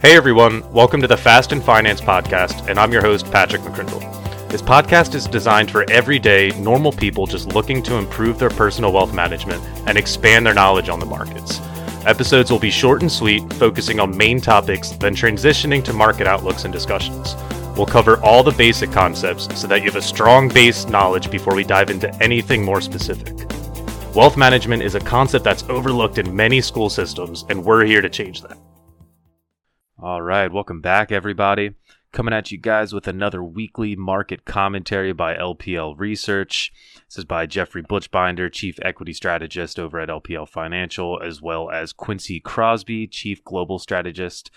Hey everyone, welcome to the Fast and Finance podcast, and I'm your host, Patrick McCrindle. This podcast is designed for everyday, normal people just looking to improve their personal wealth management and expand their knowledge on the markets. Episodes will be short and sweet, focusing on main topics, then transitioning to market outlooks and discussions. We'll cover all the basic concepts so that you have a strong base knowledge before we dive into anything more specific. Wealth management is a concept that's overlooked in many school systems, and we're here to change that. All right, welcome back, everybody. Coming at you guys with another weekly market commentary by LPL Research. This is by Jeffrey Buchbinder, Chief Equity Strategist over at LPL Financial, as well as Quincy Krosby, Chief Global Strategist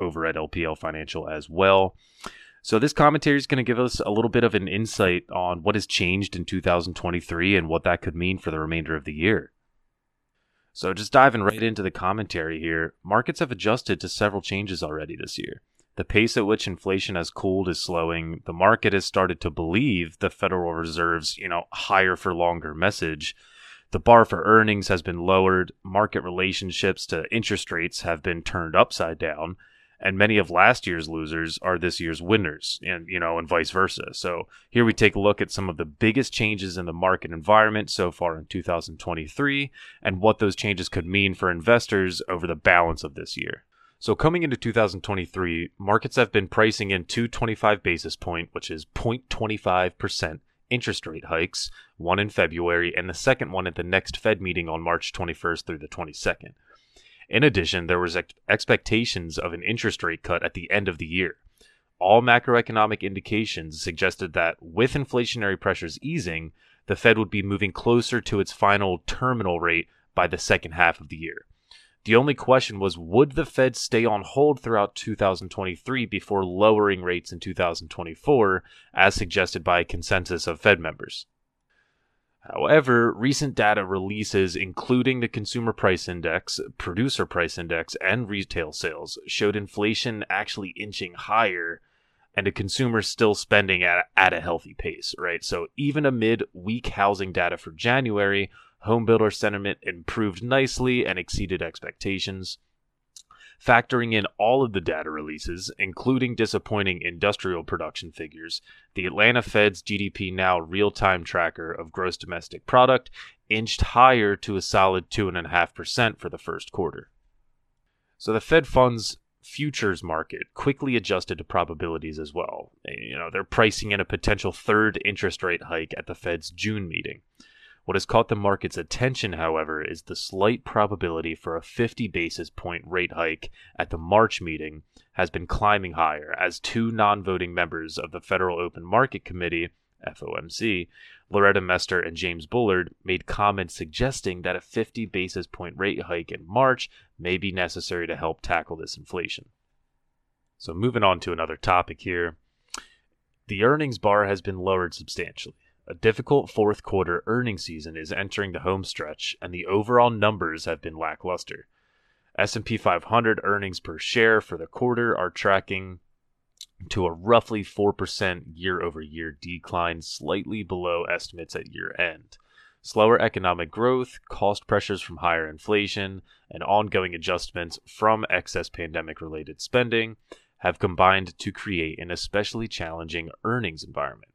over at LPL Financial as well. So, this commentary is going to give us a little bit of an insight on what has changed in 2023 and what that could mean for the remainder of the year. So, just diving right into the commentary here, markets have adjusted to several changes already this year. The pace at which inflation has cooled is slowing. The market has started to believe the Federal Reserve's, you know, higher for longer message. The bar for earnings has been lowered. Market relationships to interest rates have been turned upside down and many of last year's losers are this year's winners and you know and vice versa. So here we take a look at some of the biggest changes in the market environment so far in 2023 and what those changes could mean for investors over the balance of this year. So coming into 2023 markets have been pricing in two 25 basis point which is 0.25% interest rate hikes one in february and the second one at the next fed meeting on march 21st through the 22nd in addition, there was ex- expectations of an interest rate cut at the end of the year. All macroeconomic indications suggested that with inflationary pressures easing, the Fed would be moving closer to its final terminal rate by the second half of the year. The only question was would the Fed stay on hold throughout 2023 before lowering rates in 2024, as suggested by a consensus of Fed members? However, recent data releases, including the Consumer Price Index, Producer Price Index, and retail sales, showed inflation actually inching higher and a consumer still spending at, at a healthy pace, right? So even amid weak housing data for January, homebuilder sentiment improved nicely and exceeded expectations. Factoring in all of the data releases, including disappointing industrial production figures, the Atlanta Fed's GDP Now real time tracker of gross domestic product inched higher to a solid 2.5% for the first quarter. So the Fed funds futures market quickly adjusted to probabilities as well. You know, they're pricing in a potential third interest rate hike at the Fed's June meeting. What has caught the market's attention, however, is the slight probability for a 50 basis point rate hike at the March meeting has been climbing higher as two non voting members of the Federal Open Market Committee, FOMC, Loretta Mester and James Bullard, made comments suggesting that a 50 basis point rate hike in March may be necessary to help tackle this inflation. So, moving on to another topic here. The earnings bar has been lowered substantially. A difficult fourth quarter earnings season is entering the home stretch, and the overall numbers have been lackluster. S&P 500 earnings per share for the quarter are tracking to a roughly 4% year-over-year decline, slightly below estimates at year-end. Slower economic growth, cost pressures from higher inflation, and ongoing adjustments from excess pandemic related spending have combined to create an especially challenging earnings environment.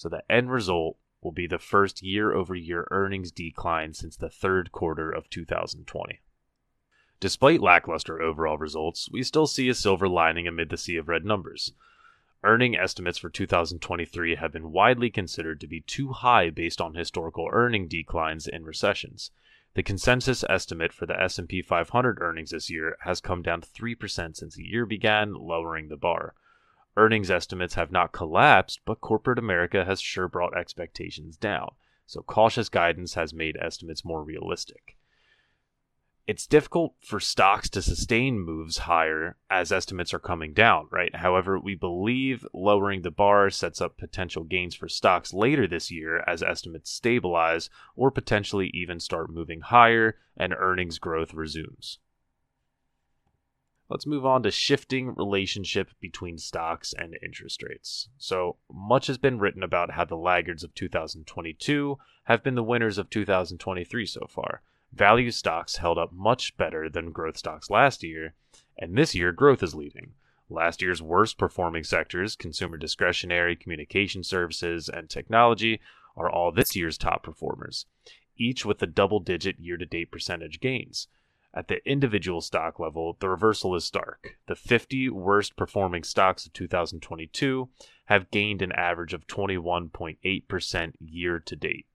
So the end result will be the first year over year earnings decline since the third quarter of 2020. Despite lackluster overall results, we still see a silver lining amid the sea of red numbers. Earning estimates for 2023 have been widely considered to be too high based on historical earning declines in recessions. The consensus estimate for the S&P 500 earnings this year has come down 3% since the year began, lowering the bar. Earnings estimates have not collapsed, but corporate America has sure brought expectations down. So cautious guidance has made estimates more realistic. It's difficult for stocks to sustain moves higher as estimates are coming down, right? However, we believe lowering the bar sets up potential gains for stocks later this year as estimates stabilize or potentially even start moving higher and earnings growth resumes. Let's move on to shifting relationship between stocks and interest rates. So, much has been written about how the laggards of 2022 have been the winners of 2023 so far. Value stocks held up much better than growth stocks last year, And this year, growth is leading. Last year's worst performing sectors, consumer discretionary, communication services, and technology, are all this year's top performers, each with a double digit year to date percentage gains. At the individual stock level, the reversal is stark. The 50 worst performing stocks of 2022 have gained an average of 21.8% year to date.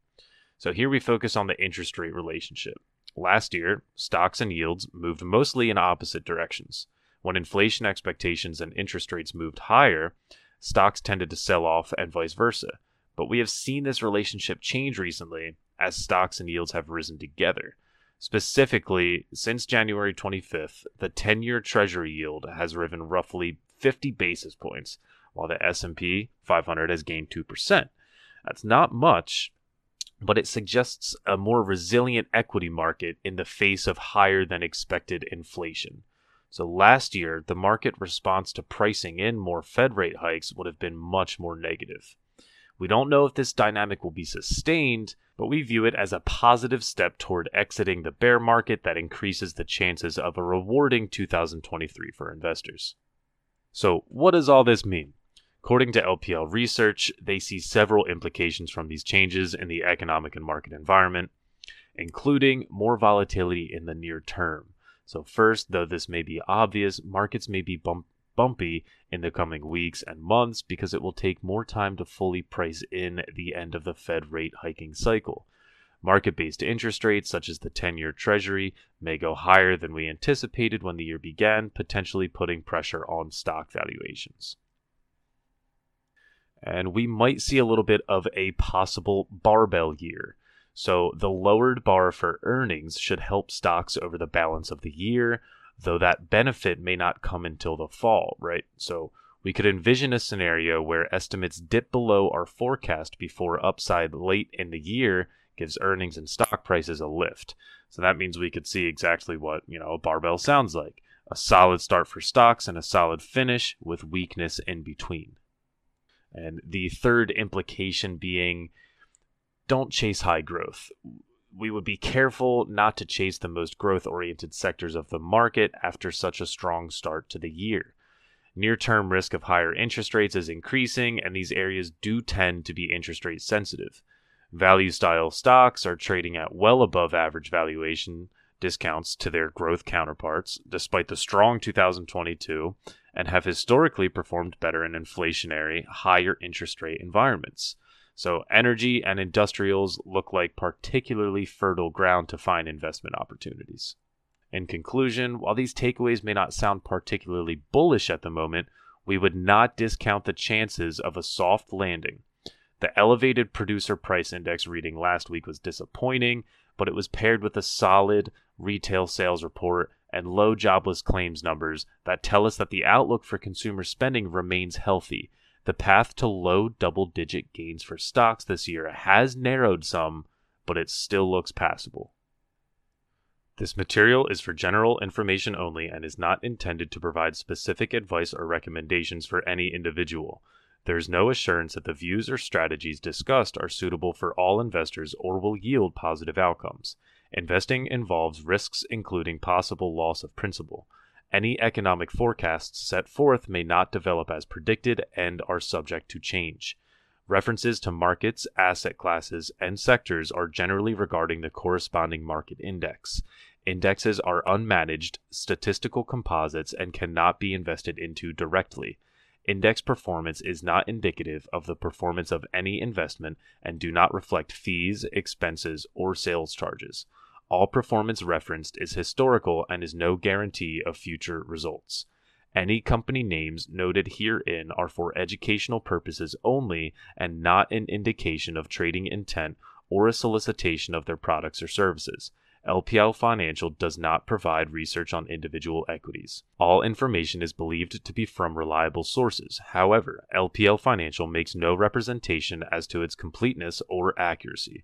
So here we focus on the interest rate relationship. Last year, stocks and yields moved mostly in opposite directions. When inflation expectations and interest rates moved higher, stocks tended to sell off and vice versa. But we have seen this relationship change recently as stocks and yields have risen together. Specifically, since January 25th, the 10-year treasury yield has risen roughly 50 basis points, while the S&P 500 has gained 2%. That's not much, but it suggests a more resilient equity market in the face of higher than expected inflation. So last year, the market response to pricing in more Fed rate hikes would have been much more negative. We don't know if this dynamic will be sustained, but we view it as a positive step toward exiting the bear market that increases the chances of a rewarding 2023 for investors. So, what does all this mean? According to LPL Research, they see several implications from these changes in the economic and market environment, including more volatility in the near term. So, first, though this may be obvious, markets may be bump- bumpy in the coming weeks and months because it will take more time to fully price in the end of the Fed rate hiking cycle. Market based interest rates, such as the 10 year Treasury, may go higher than we anticipated when the year began, potentially putting pressure on stock valuations. And we might see a little bit of a possible barbell year. So the lowered bar for earnings should help stocks over the balance of the year, though that benefit may not come until the fall, right? So we could envision a scenario where estimates dip below our forecast before upside late in the year gives earnings and stock prices a lift. So that means we could see exactly what, you know, a barbell sounds like. A solid start for stocks and a solid finish with weakness in between. And the third implication being don't chase high growth. We would be careful not to chase the most growth oriented sectors of the market after such a strong start to the year. Near term risk of higher interest rates is increasing, and these areas do tend to be interest rate sensitive. Value style stocks are trading at well above average valuation discounts to their growth counterparts, despite the strong 2022, and have historically performed better in inflationary, higher interest rate environments. So, energy and industrials look like particularly fertile ground to find investment opportunities. In conclusion, while these takeaways may not sound particularly bullish at the moment, we would not discount the chances of a soft landing. The elevated producer price index reading last week was disappointing, but it was paired with a solid retail sales report and low jobless claims numbers that tell us that the outlook for consumer spending remains healthy the path to low double digit gains for stocks this year has narrowed some, but it still looks passable. This material is for general information only and is not intended to provide specific advice or recommendations for any individual. There is no assurance that the views or strategies discussed are suitable for all investors or will yield positive outcomes. Investing involves risks including possible loss of principal. Any economic forecasts set forth may not develop as predicted and are subject to change. References to markets, asset classes, and sectors are generally regarding the corresponding market index. Indexes are unmanaged statistical composites and cannot be invested into directly. Index performance is not indicative of the performance of any investment and do not reflect fees, expenses, or sales charges. All performance referenced is historical and is no guarantee of future results. Any company names noted herein are for educational purposes only and not an indication of trading intent or a solicitation of their products or services. LPL Financial does not provide research on individual equities. All information is believed to be from reliable sources. However, LPL Financial makes no representation as to its completeness or accuracy.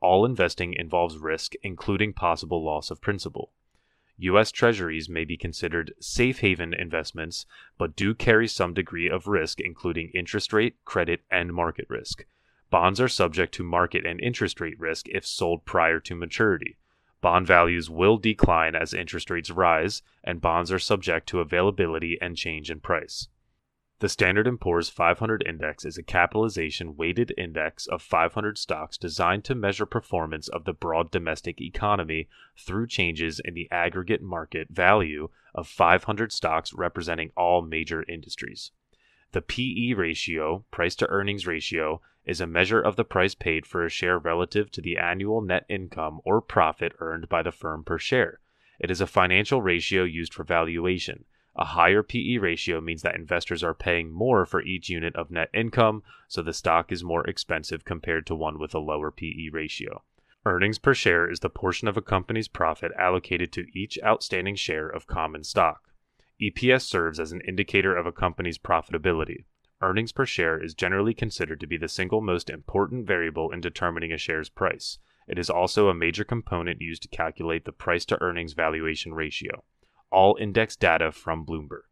All investing involves risk, including possible loss of principal. U.S. Treasuries may be considered safe haven investments, but do carry some degree of risk, including interest rate, credit, and market risk. Bonds are subject to market and interest rate risk if sold prior to maturity. Bond values will decline as interest rates rise, and bonds are subject to availability and change in price. The Standard & Poor's 500 index is a capitalization weighted index of 500 stocks designed to measure performance of the broad domestic economy through changes in the aggregate market value of 500 stocks representing all major industries. The PE ratio, price to earnings ratio, is a measure of the price paid for a share relative to the annual net income or profit earned by the firm per share. It is a financial ratio used for valuation. A higher PE ratio means that investors are paying more for each unit of net income, so the stock is more expensive compared to one with a lower PE ratio. Earnings per share is the portion of a company's profit allocated to each outstanding share of common stock. EPS serves as an indicator of a company's profitability. Earnings per share is generally considered to be the single most important variable in determining a share's price. It is also a major component used to calculate the price to earnings valuation ratio all index data from Bloomberg.